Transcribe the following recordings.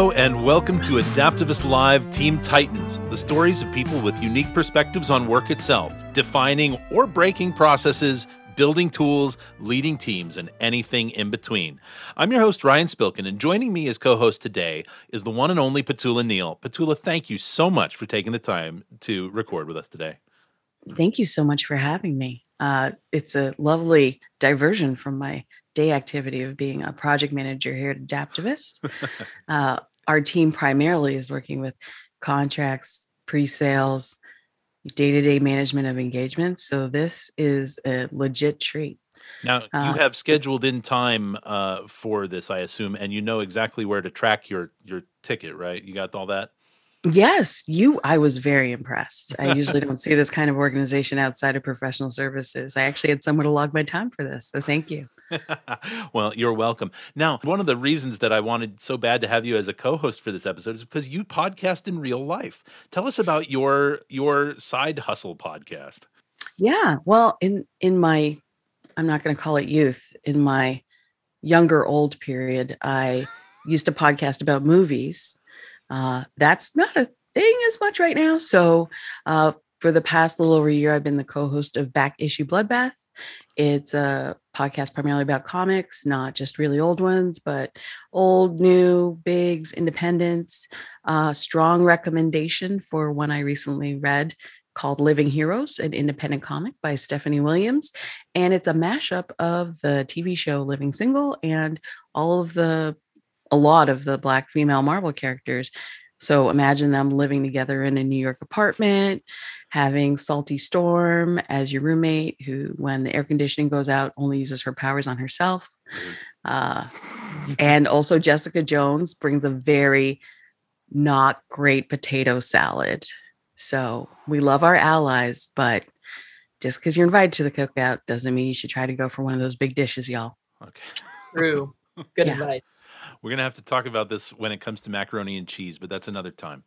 Hello, and welcome to Adaptavist Live Team Titans, the stories of people with unique perspectives on work itself, defining or breaking processes, building tools, leading teams, and anything in between. I'm your host, Ryan Spilkin, and joining me as co host today is the one and only Petula Neal. Petula, thank you so much for taking the time to record with us today. Thank you so much for having me. Uh, it's a lovely diversion from my day activity of being a project manager here at Adaptavist. uh, our team primarily is working with contracts, pre-sales, day-to-day management of engagements. So this is a legit treat. Now you uh, have scheduled in time uh, for this, I assume, and you know exactly where to track your your ticket, right? You got all that. Yes, you. I was very impressed. I usually don't see this kind of organization outside of professional services. I actually had somewhere to log my time for this, so thank you. well, you're welcome. Now, one of the reasons that I wanted so bad to have you as a co-host for this episode is because you podcast in real life. Tell us about your your side hustle podcast. Yeah, well, in in my, I'm not going to call it youth. In my younger old period, I used to podcast about movies uh, that's not a thing as much right now. So, uh, for the past little over a year, I've been the co host of Back Issue Bloodbath. It's a podcast primarily about comics, not just really old ones, but old, new, bigs, independents. Uh, strong recommendation for one I recently read called Living Heroes, an independent comic by Stephanie Williams. And it's a mashup of the TV show Living Single and all of the a lot of the black female Marvel characters. So imagine them living together in a New York apartment, having Salty Storm as your roommate, who, when the air conditioning goes out, only uses her powers on herself. Uh, and also, Jessica Jones brings a very not great potato salad. So we love our allies, but just because you're invited to the cookout doesn't mean you should try to go for one of those big dishes, y'all. Okay. True. Good yeah. advice. We're going to have to talk about this when it comes to macaroni and cheese, but that's another time.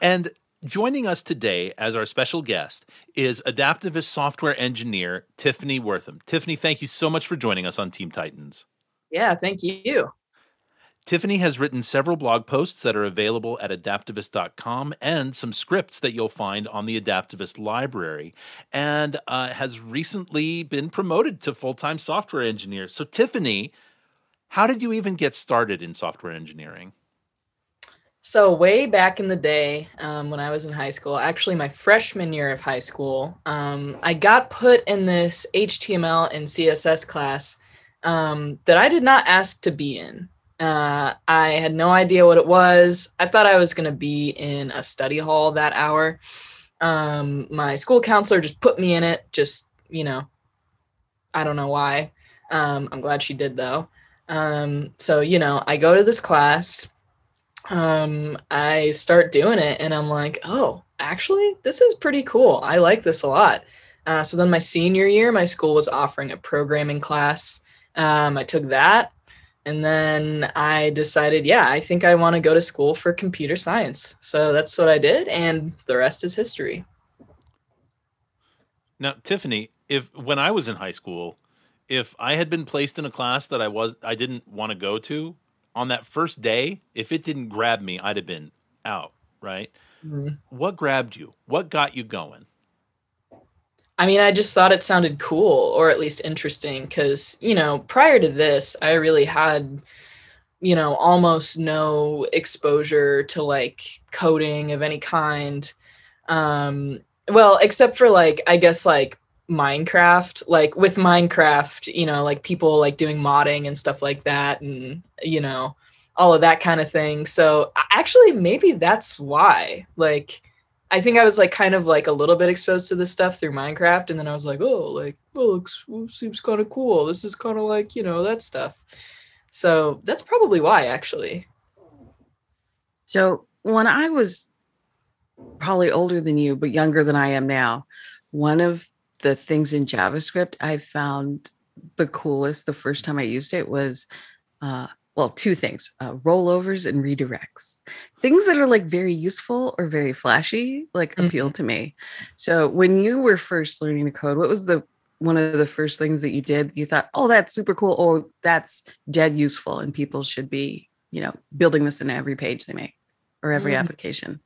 And joining us today as our special guest is Adaptavist software engineer Tiffany Wortham. Tiffany, thank you so much for joining us on Team Titans. Yeah, thank you. Tiffany has written several blog posts that are available at adaptavist.com and some scripts that you'll find on the Adaptavist library, and uh, has recently been promoted to full time software engineer. So, Tiffany, how did you even get started in software engineering? So, way back in the day um, when I was in high school, actually, my freshman year of high school, um, I got put in this HTML and CSS class um, that I did not ask to be in. Uh, I had no idea what it was. I thought I was going to be in a study hall that hour. Um, my school counselor just put me in it, just, you know, I don't know why. Um, I'm glad she did, though. Um, so, you know, I go to this class, um, I start doing it, and I'm like, oh, actually, this is pretty cool. I like this a lot. Uh, so then my senior year, my school was offering a programming class. Um, I took that. And then I decided, yeah, I think I want to go to school for computer science. So that's what I did. And the rest is history. Now, Tiffany, if when I was in high school, if I had been placed in a class that I was I didn't want to go to on that first day, if it didn't grab me, I'd have been out, right? Mm-hmm. What grabbed you? What got you going? I mean, I just thought it sounded cool or at least interesting because, you know, prior to this, I really had, you know, almost no exposure to like coding of any kind. Um, well, except for like, I guess like Minecraft. Like with Minecraft, you know, like people like doing modding and stuff like that, and you know, all of that kind of thing. So actually, maybe that's why. Like, I think I was like kind of like a little bit exposed to this stuff through Minecraft, and then I was like, oh, like, well, looks well, seems kind of cool. This is kind of like you know that stuff. So that's probably why, actually. So when I was probably older than you, but younger than I am now, one of the things in JavaScript I found the coolest the first time I used it was uh, well, two things uh, rollovers and redirects. Things that are like very useful or very flashy, like mm-hmm. appeal to me. So, when you were first learning to code, what was the one of the first things that you did? You thought, oh, that's super cool. Oh, that's dead useful, and people should be you know, building this in every page they make or every mm. application.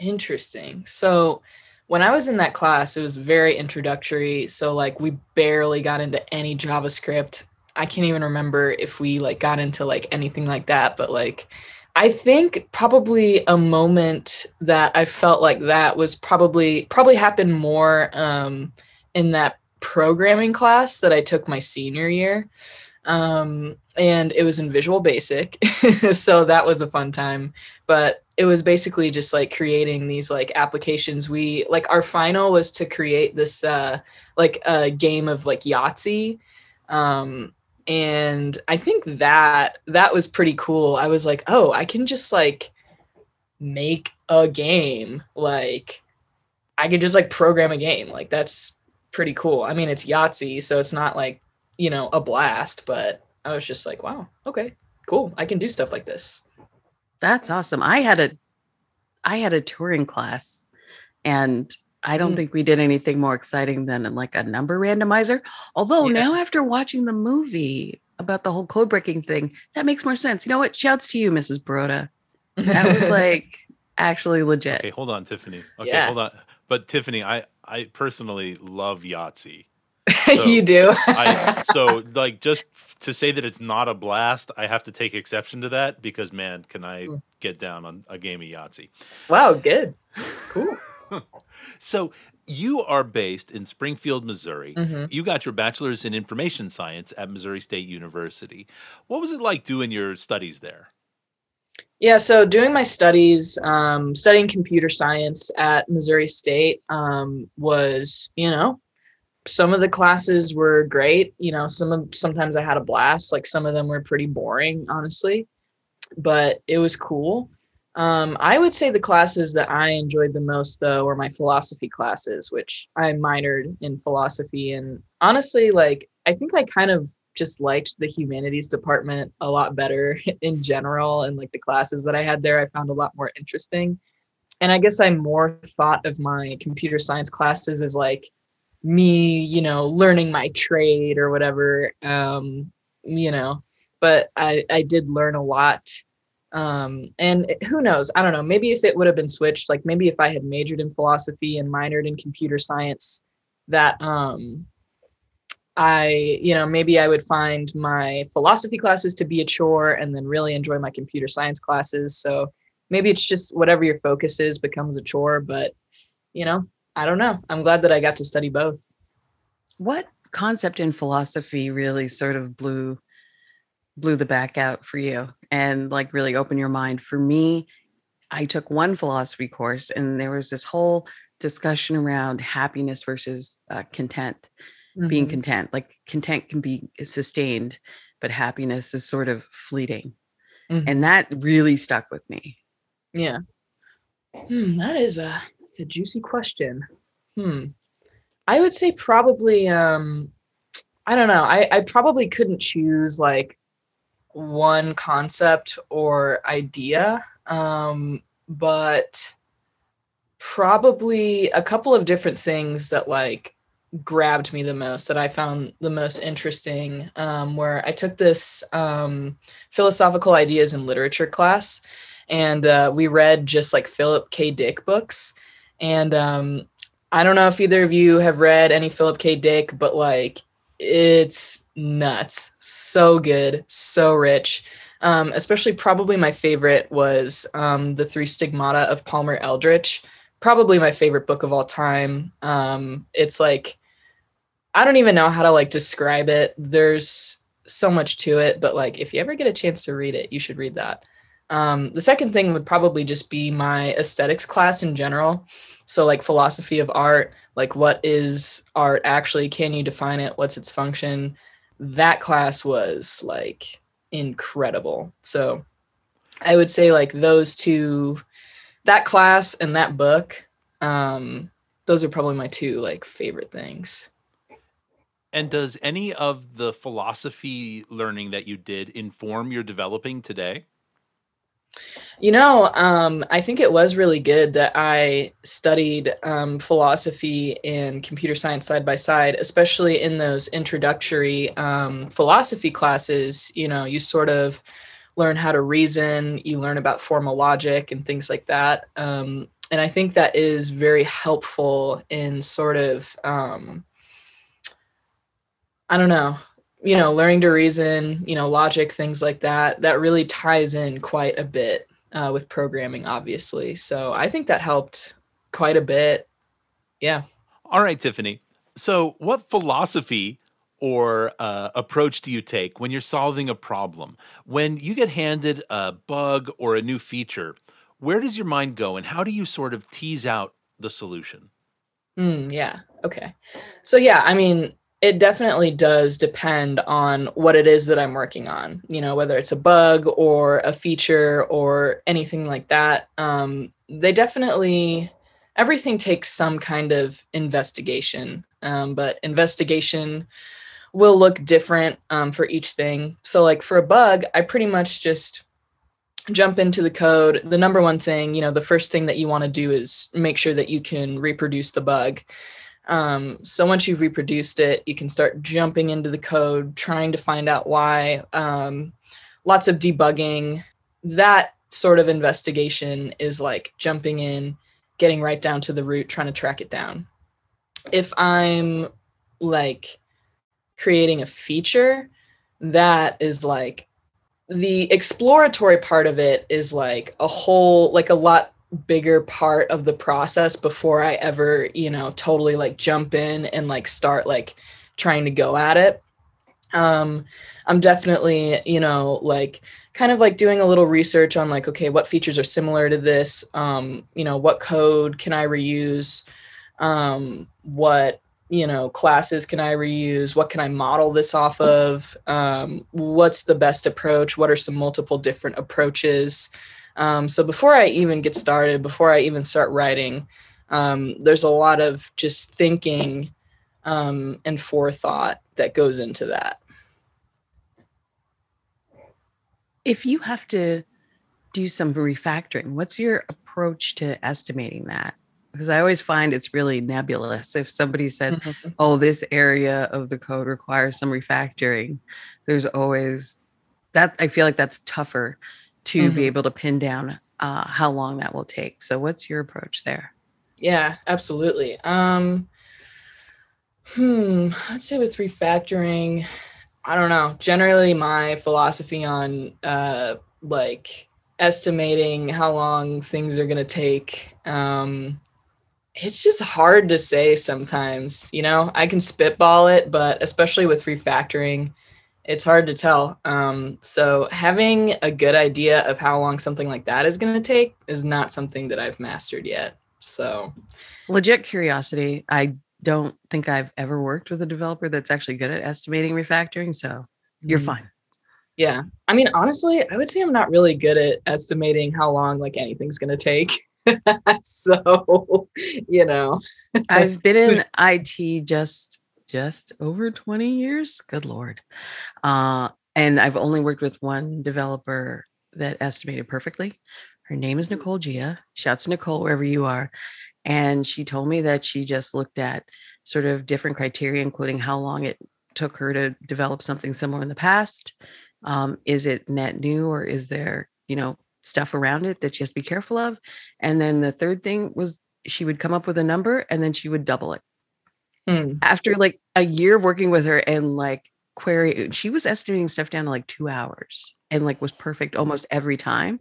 Interesting. So when I was in that class, it was very introductory. So like we barely got into any JavaScript. I can't even remember if we like got into like anything like that, but like I think probably a moment that I felt like that was probably probably happened more um, in that programming class that I took my senior year. Um, and it was in Visual Basic. so that was a fun time. But it was basically just like creating these like applications. We like our final was to create this uh like a game of like Yahtzee. Um and I think that that was pretty cool. I was like, oh, I can just like make a game. Like I could just like program a game. Like that's pretty cool. I mean, it's Yahtzee, so it's not like, you know, a blast, but I was just like, wow, okay, cool. I can do stuff like this. That's awesome. I had a I had a touring class and I don't mm. think we did anything more exciting than like a number randomizer. Although yeah. now after watching the movie about the whole code breaking thing, that makes more sense. You know what? Shouts to you, Mrs. Baroda. That was like actually legit. Okay, hold on, Tiffany. Okay, yeah. hold on. But Tiffany, I I personally love Yahtzee. So you do. I, so like just to say that it's not a blast, I have to take exception to that because man, can I mm. get down on a game of Yahtzee? Wow, good, cool. so you are based in Springfield, Missouri. Mm-hmm. You got your bachelor's in information science at Missouri State University. What was it like doing your studies there? Yeah, so doing my studies, um, studying computer science at Missouri State um, was, you know, some of the classes were great. You know, some of sometimes I had a blast. Like some of them were pretty boring, honestly, but it was cool. Um, I would say the classes that I enjoyed the most, though, were my philosophy classes, which I minored in philosophy. And honestly, like, I think I kind of just liked the humanities department a lot better in general. And like the classes that I had there, I found a lot more interesting. And I guess I more thought of my computer science classes as like me, you know, learning my trade or whatever. Um, you know, but I, I did learn a lot. Um, and who knows? I don't know. Maybe if it would have been switched, like maybe if I had majored in philosophy and minored in computer science, that um, I, you know, maybe I would find my philosophy classes to be a chore and then really enjoy my computer science classes. So maybe it's just whatever your focus is becomes a chore, but you know, I don't know. I'm glad that I got to study both. What concept in philosophy really sort of blew blew the back out for you and like really opened your mind? For me, I took one philosophy course and there was this whole discussion around happiness versus uh, content, mm-hmm. being content. Like content can be sustained, but happiness is sort of fleeting. Mm-hmm. And that really stuck with me. Yeah. Hmm, that is a it's a juicy question. Hmm. I would say probably um I don't know. I, I probably couldn't choose like one concept or idea. Um, but probably a couple of different things that like grabbed me the most that I found the most interesting um, where I took this um, philosophical ideas in literature class and uh, we read just like Philip K. Dick books and um, I don't know if either of you have read any Philip K. Dick, but like it's nuts. So good, so rich. Um, especially, probably my favorite was um, The Three Stigmata of Palmer Eldritch. Probably my favorite book of all time. Um, it's like, I don't even know how to like describe it. There's so much to it, but like, if you ever get a chance to read it, you should read that. Um, the second thing would probably just be my aesthetics class in general. So, like philosophy of art, like what is art actually? Can you define it? What's its function? That class was like incredible. So, I would say like those two, that class and that book, um, those are probably my two like favorite things. And does any of the philosophy learning that you did inform your developing today? You know, um, I think it was really good that I studied um, philosophy and computer science side by side, especially in those introductory um, philosophy classes. You know, you sort of learn how to reason, you learn about formal logic and things like that. Um, and I think that is very helpful in sort of, um, I don't know, you know, learning to reason, you know, logic, things like that. That really ties in quite a bit uh, with programming, obviously. So I think that helped quite a bit. Yeah. All right, Tiffany. So, what philosophy or uh, approach do you take when you're solving a problem? When you get handed a bug or a new feature, where does your mind go and how do you sort of tease out the solution? Mm, yeah. Okay. So, yeah, I mean, it definitely does depend on what it is that I'm working on, you know, whether it's a bug or a feature or anything like that. Um, they definitely, everything takes some kind of investigation, um, but investigation will look different um, for each thing. So, like for a bug, I pretty much just jump into the code. The number one thing, you know, the first thing that you want to do is make sure that you can reproduce the bug. Um, so once you've reproduced it, you can start jumping into the code, trying to find out why. Um, lots of debugging. That sort of investigation is like jumping in, getting right down to the root, trying to track it down. If I'm like creating a feature, that is like the exploratory part of it is like a whole, like a lot bigger part of the process before I ever, you know, totally like jump in and like start like trying to go at it. Um, I'm definitely, you know, like kind of like doing a little research on like, okay, what features are similar to this? Um, you know, what code can I reuse? Um, what, you know, classes can I reuse? What can I model this off of? Um, what's the best approach? What are some multiple different approaches? Um, so before I even get started, before I even start writing, um, there's a lot of just thinking um, and forethought that goes into that. If you have to do some refactoring, what's your approach to estimating that? Because I always find it's really nebulous. If somebody says, mm-hmm. oh, this area of the code requires some refactoring, there's always that. I feel like that's tougher to mm-hmm. be able to pin down uh, how long that will take. So, what's your approach there? Yeah, absolutely. Um, hmm, I'd say with refactoring, I don't know. Generally, my philosophy on uh, like estimating how long things are going to take. Um, it's just hard to say sometimes, you know, I can spitball it, but especially with refactoring, it's hard to tell. Um, so having a good idea of how long something like that is going to take is not something that I've mastered yet. So legit curiosity. I don't think I've ever worked with a developer that's actually good at estimating refactoring. So you're mm-hmm. fine. Yeah. I mean, honestly, I would say I'm not really good at estimating how long like anything's going to take. so, you know, I've been in IT just just over 20 years. Good Lord. Uh, and I've only worked with one developer that estimated perfectly. Her name is Nicole Gia. Shouts to Nicole wherever you are. And she told me that she just looked at sort of different criteria, including how long it took her to develop something similar in the past. Um, is it net new or is there, you know, stuff around it that she has to be careful of? And then the third thing was she would come up with a number and then she would double it. Mm. After like a year of working with her and like query, she was estimating stuff down to like two hours and like was perfect almost every time.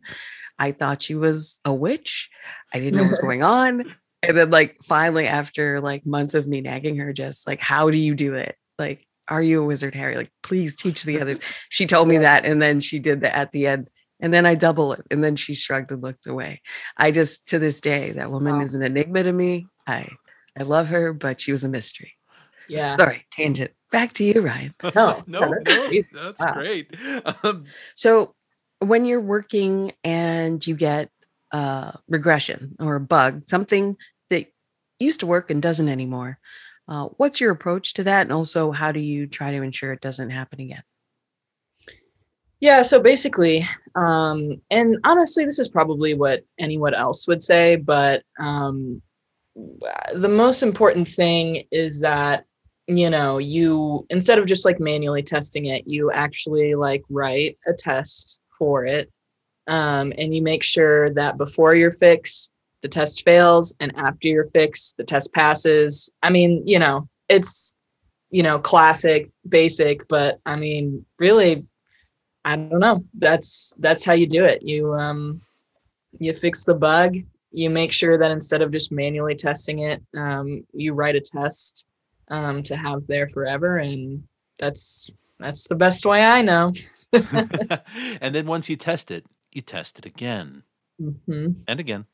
I thought she was a witch. I didn't know what was going on. And then like finally after like months of me nagging her, just like, how do you do it? Like, are you a wizard, Harry? Like, please teach the others. She told me that. And then she did that at the end. And then I double it. And then she shrugged and looked away. I just to this day, that woman wow. is an enigma to me. I I love her, but she was a mystery. Yeah. Sorry, tangent. Back to you, Ryan. No, no, that's, no, that's wow. great. Um, so, when you're working and you get a regression or a bug, something that used to work and doesn't anymore, uh, what's your approach to that? And also, how do you try to ensure it doesn't happen again? Yeah, so basically, um, and honestly, this is probably what anyone else would say, but um, the most important thing is that you know you instead of just like manually testing it you actually like write a test for it. Um, and you make sure that before your fix, the test fails, and after your fix, the test passes. I mean, you know, it's, you know, classic, basic, but I mean, really, I don't know. That's that's how you do it. You um, you fix the bug. You make sure that instead of just manually testing it, um, you write a test um, to have there forever, and that's that's the best way I know. and then once you test it, you test it again hmm and again.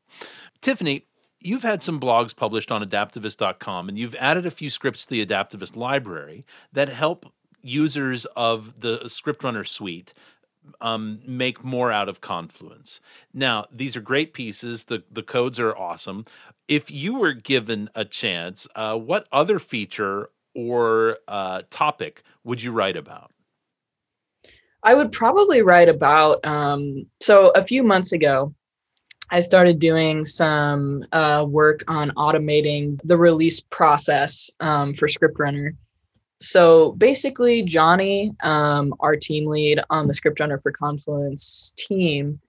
Tiffany, you've had some blogs published on adaptavist.com, and you've added a few scripts to the adaptavist library that help users of the script runner suite um, make more out of Confluence. Now, these are great pieces. The the codes are awesome. If you were given a chance, uh, what other feature or uh, topic would you write about? I would probably write about. Um, so a few months ago, I started doing some uh, work on automating the release process um, for Script Runner. So basically, Johnny, um, our team lead on the Script Runner for Confluence team,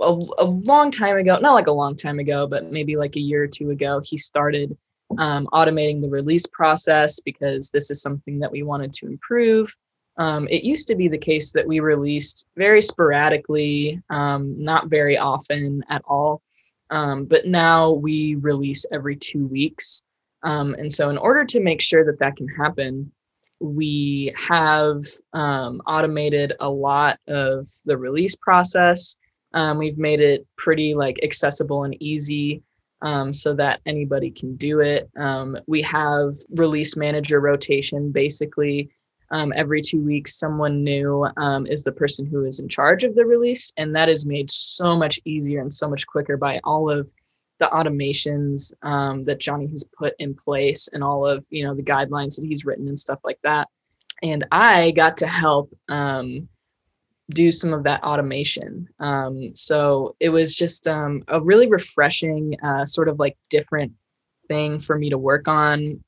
a, a, long time ago, not like a long time ago, but maybe like a year or two ago, he started um, automating the release process because this is something that we wanted to improve. Um, it used to be the case that we released very sporadically, um, not very often at all. Um, but now we release every two weeks. Um, and so, in order to make sure that that can happen, we have um, automated a lot of the release process. Um, we've made it pretty like accessible and easy um, so that anybody can do it. Um, we have release manager rotation basically um, every two weeks someone new um, is the person who is in charge of the release and that is made so much easier and so much quicker by all of the automations um, that johnny has put in place and all of you know the guidelines that he's written and stuff like that. And i got to help um, do some of that automation. Um, so it was just um, a really refreshing uh, sort of like different thing for me to work on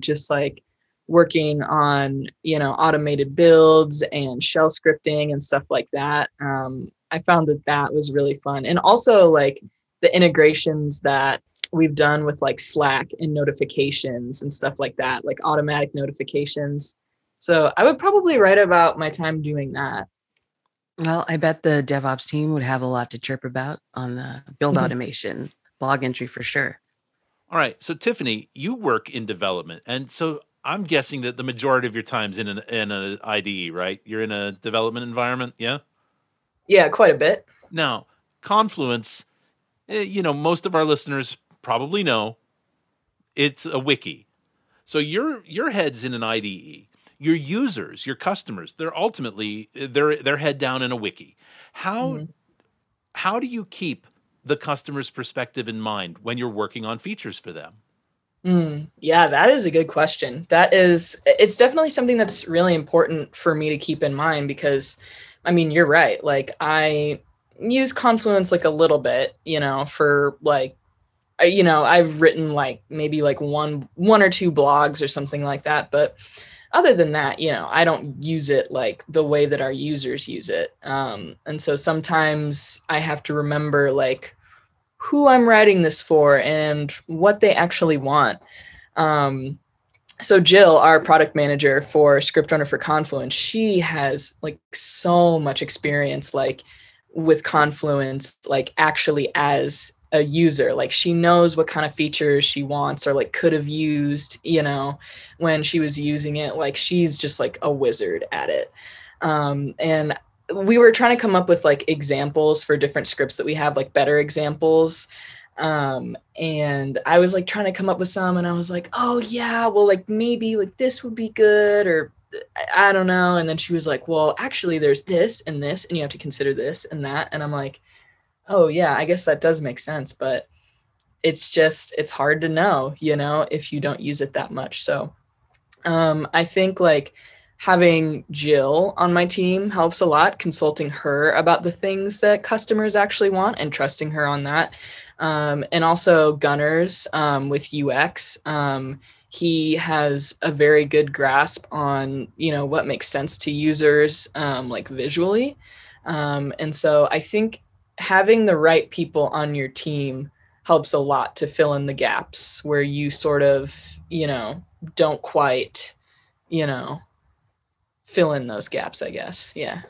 just like working on you know automated builds and shell scripting and stuff like that. Um, i found that that was really fun. And also like the integrations that we've done with like slack and notifications and stuff like that like automatic notifications so i would probably write about my time doing that well i bet the devops team would have a lot to chirp about on the build Mhm. automation blog entry for sure All right. So Tiffany, you work in development, and so I'm guessing that the majority of your time's in an in an IDE, right? You're in a development environment, yeah. yeah quite a bit Now, Confluence, you know, most of our listeners probably know it's a wiki. So your your head's in an IDE. Your users, your customers, they're ultimately eh, they're they're head down in a wiki. How Mhm. how do you keep the customer's perspective in mind when you're working on features for them? Mm, yeah, that is a good question. That is, it's definitely something that's really important for me to keep in mind because, I mean, you're right. Like, I use Confluence like a little bit, you know, for like, you know, I've written like maybe like one, one or two blogs or something like that. But other than that, you know, I don't use it like the way that our users use it. Um, and so sometimes I have to remember like, who I'm writing this for and what they actually want. Um, so Jill, our product manager for Script Runner for Confluence, she has like so much experience like with Confluence, like actually as a user. Like she knows what kind of features she wants or like could have used, you know, when she was using it. Like she's just like a wizard at it. Um, and we were trying to come up with like examples for different scripts that we have, like better examples. Um, and I was like trying to come up with some, and I was like, oh yeah, well, like maybe like this would be good, or I- don't know. And then she was like, well, actually, there's this and this, and you have to consider this and that. And I'm like, oh yeah, I guess that does make sense, but it's just it's hard to know, you know, if you don't use it that much. So um, I think like having Jill on my team helps a lot, consulting her about the things that customers actually want and trusting her on that. Um, and also Gunners um, with UX. Um, he has a very good grasp on you know what makes sense to users um, like visually. Um, and so I think having the right people on your team helps a lot to fill in the gaps where you sort of, you know, don't quite, you know, fill in those gaps, I guess. Yeah.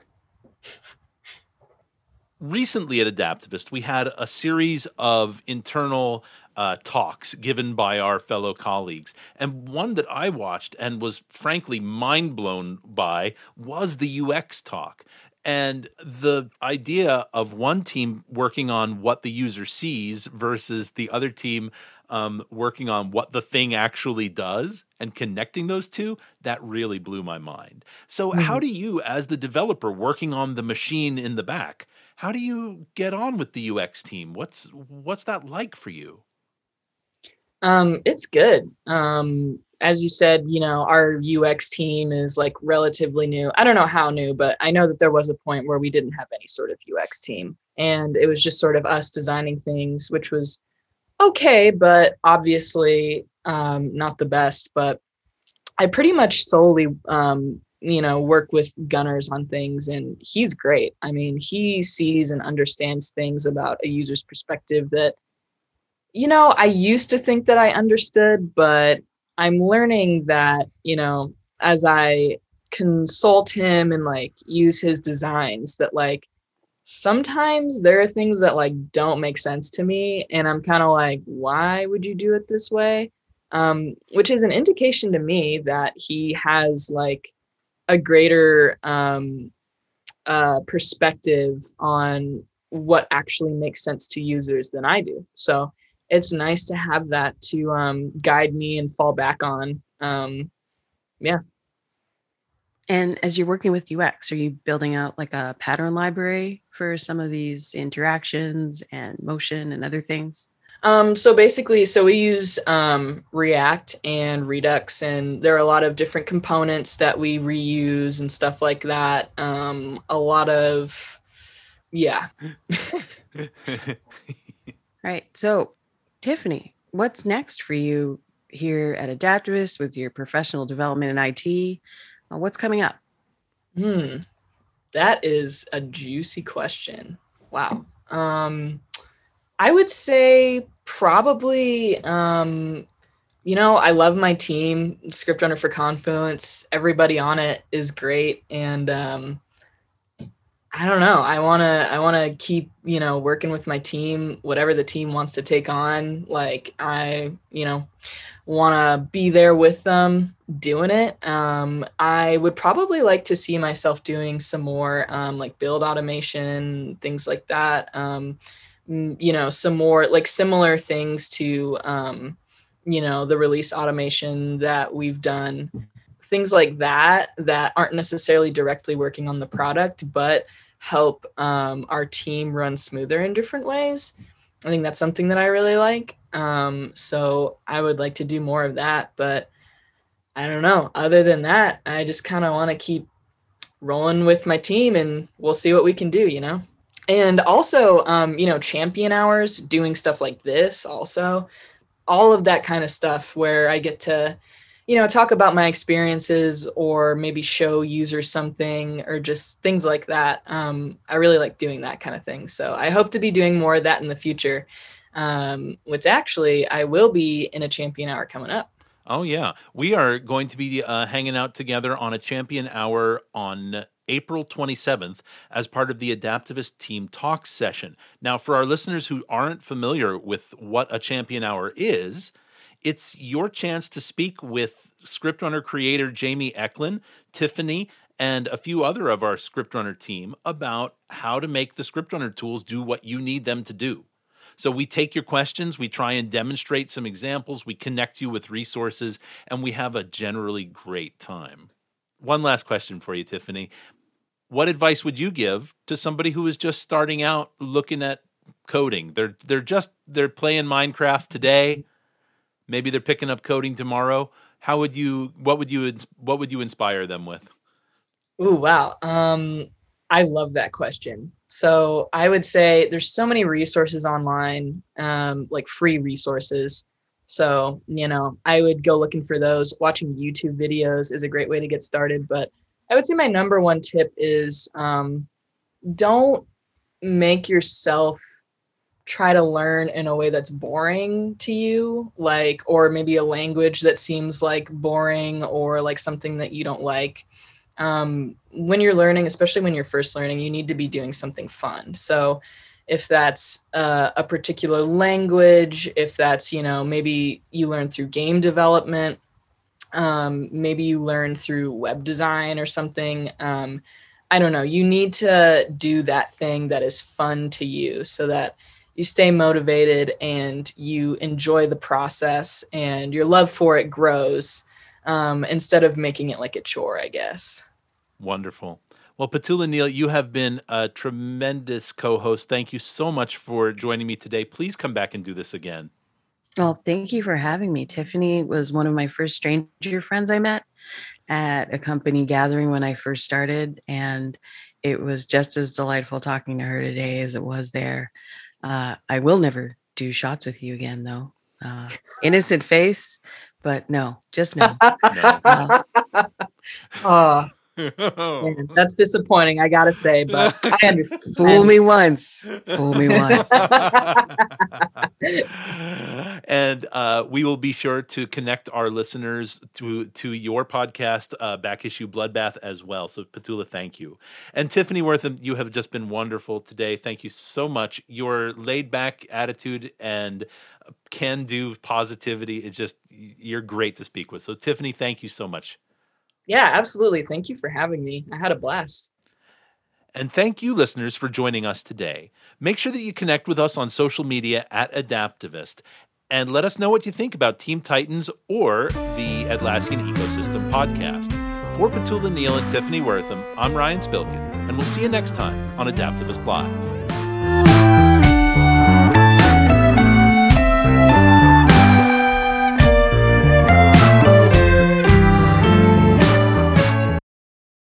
Recently at adaptavist we had a series of internal uh, talks given by our fellow colleagues. And one that I watched and was frankly mind blown by was the UX talk. And the idea of one team working on what the user sees versus the other team um, working on what the thing actually does and connecting those two, that really blew my mind. So, mm-hmm. how do you, as the developer working on the machine in the back, how do you get on with the UX team? What's what's that like for you? Um, it's good. Um, as you said, you know, our UX team is like relatively new. I don't know how new, but I know that there was a point where we didn't have any sort of UX team. And it was just sort of us designing things, which was okay, but obviously um, not the best. But I pretty much solely, um, you know, work with Gunners on things, and he's great. I mean, he sees and understands things about a user's perspective that you know, I used to think that I understood, but I'm learning that, you know, as I consult him and like use his designs, that like sometimes there are things that like don't make sense to me. And I'm kind of like, why would you do it this way? Um, which is an indication to me that he has like a greater um, uh, perspective on what actually makes sense to users than I do. So it's nice to have that to um, guide me and fall back on. Um, yeah. And as you're working with UX, are you building out like a pattern library for some of these interactions and motion and other things? Um, so basically, so we use um, React and Redux, and there are a lot of different components that we reuse and stuff like that. Um, a lot of, yeah. right. So Tiffany, what's next for you here at Adaptavist with your professional development in IT? Uh, what's coming up? Hmm, that is a juicy question. Wow. Um, I would say probably, um, you know, I love my team, Script Runner for Confluence. Everybody on it is great, and um, I don't know. I want to I want to keep, you know, working with my team, whatever the team wants to take on. Like I, you know, want to be there with them doing it. Um, I would probably like to see myself doing some more um, like build automation, things like that. Um, you know, some more like similar things to, um, you know, the release automation that we've done things like that that aren't necessarily directly working on the product but help um, our team run smoother in different ways. I think that's something that i really like. Um, so i would like to do more of that but i don't know. Other than that i just kind of want to keep rolling with my team and we'll see what we can do you know? And also um, you know champion hours doing stuff like this also all of that kind of stuff where i get to you know talk about my experiences or maybe show users something or just things like that. Um, i really like doing that kind of thing. So i hope to be doing more of that in the future um, which actually i will be in a champion hour coming up. Oh yeah. We are going to be uh, hanging out together on a champion hour on April 27th as part of the Adaptavist Team Talks session. Now, for our listeners who aren't familiar with what a champion hour is, it's your chance to speak with script runner creator Jamie Echlin, Tiffany, and a few other of our script runner team about how to make the script runner tools do what you need them to do. So we take your questions, we try and demonstrate some examples, we connect you with resources, and we have a generally great time. One last question for you, Tiffany. What advice would you give to somebody who is just starting out looking at coding? They're they're just they're playing Minecraft today maybe they're picking up coding tomorrow. How would you what would you what would you inspire them with? Oh wow. Um i love that question. So i would say there's so many resources online um like free resources. So you know i would go looking for those. Watching youtube videos is a great way to get started but i would say my number one tip is um don't make yourself try to learn in a way that's boring to you like or maybe a language that seems like boring or like something that you don't like. Um, when you're learning especially when you're first learning you need to be doing something fun. So if that's uh, a particular language if that's you know maybe you learn through game development um, maybe you learn through web design or something um, i don't know. You need to do that thing that is fun to you so that you stay motivated and you enjoy the process and your love for it grows um, instead of making it like a chore, I guess. Wonderful. Well, Petula Neal, you have been a tremendous co host. Thank you so much for joining me today. Please come back and do this again. Well, thank you for having me. Tiffany was one of my first stranger friends I met at a company gathering when I first started. And it was just as delightful talking to her today as it was there. Uh, I will never do shots with you again, though. Uh, innocent face, but no, just no. no. Uh, Man, that's disappointing, I gotta say, but I understand. Fool me once, fool me once. and uh, we will be sure to connect our listeners to to your podcast, uh, Back Issue Bloodbath, as well. So, Petula, thank you. And Tiffany Wortham, you have just been wonderful today. Thank you so much. Your laid back attitude and can do positivity. It's just you're great to speak with. So, Tiffany, thank you so much. Yeah, absolutely. Thank you for having me. I had a blast. And thank you, listeners, for joining us today. Make sure that you connect with us on social media at Adaptavist and let us know what you think about Team Titans or the Atlassian Ecosystem podcast. For Petula Neal and Tiffany Wortham, I'm Ryan Spilkin, and we'll see you next time on Adaptavist Live.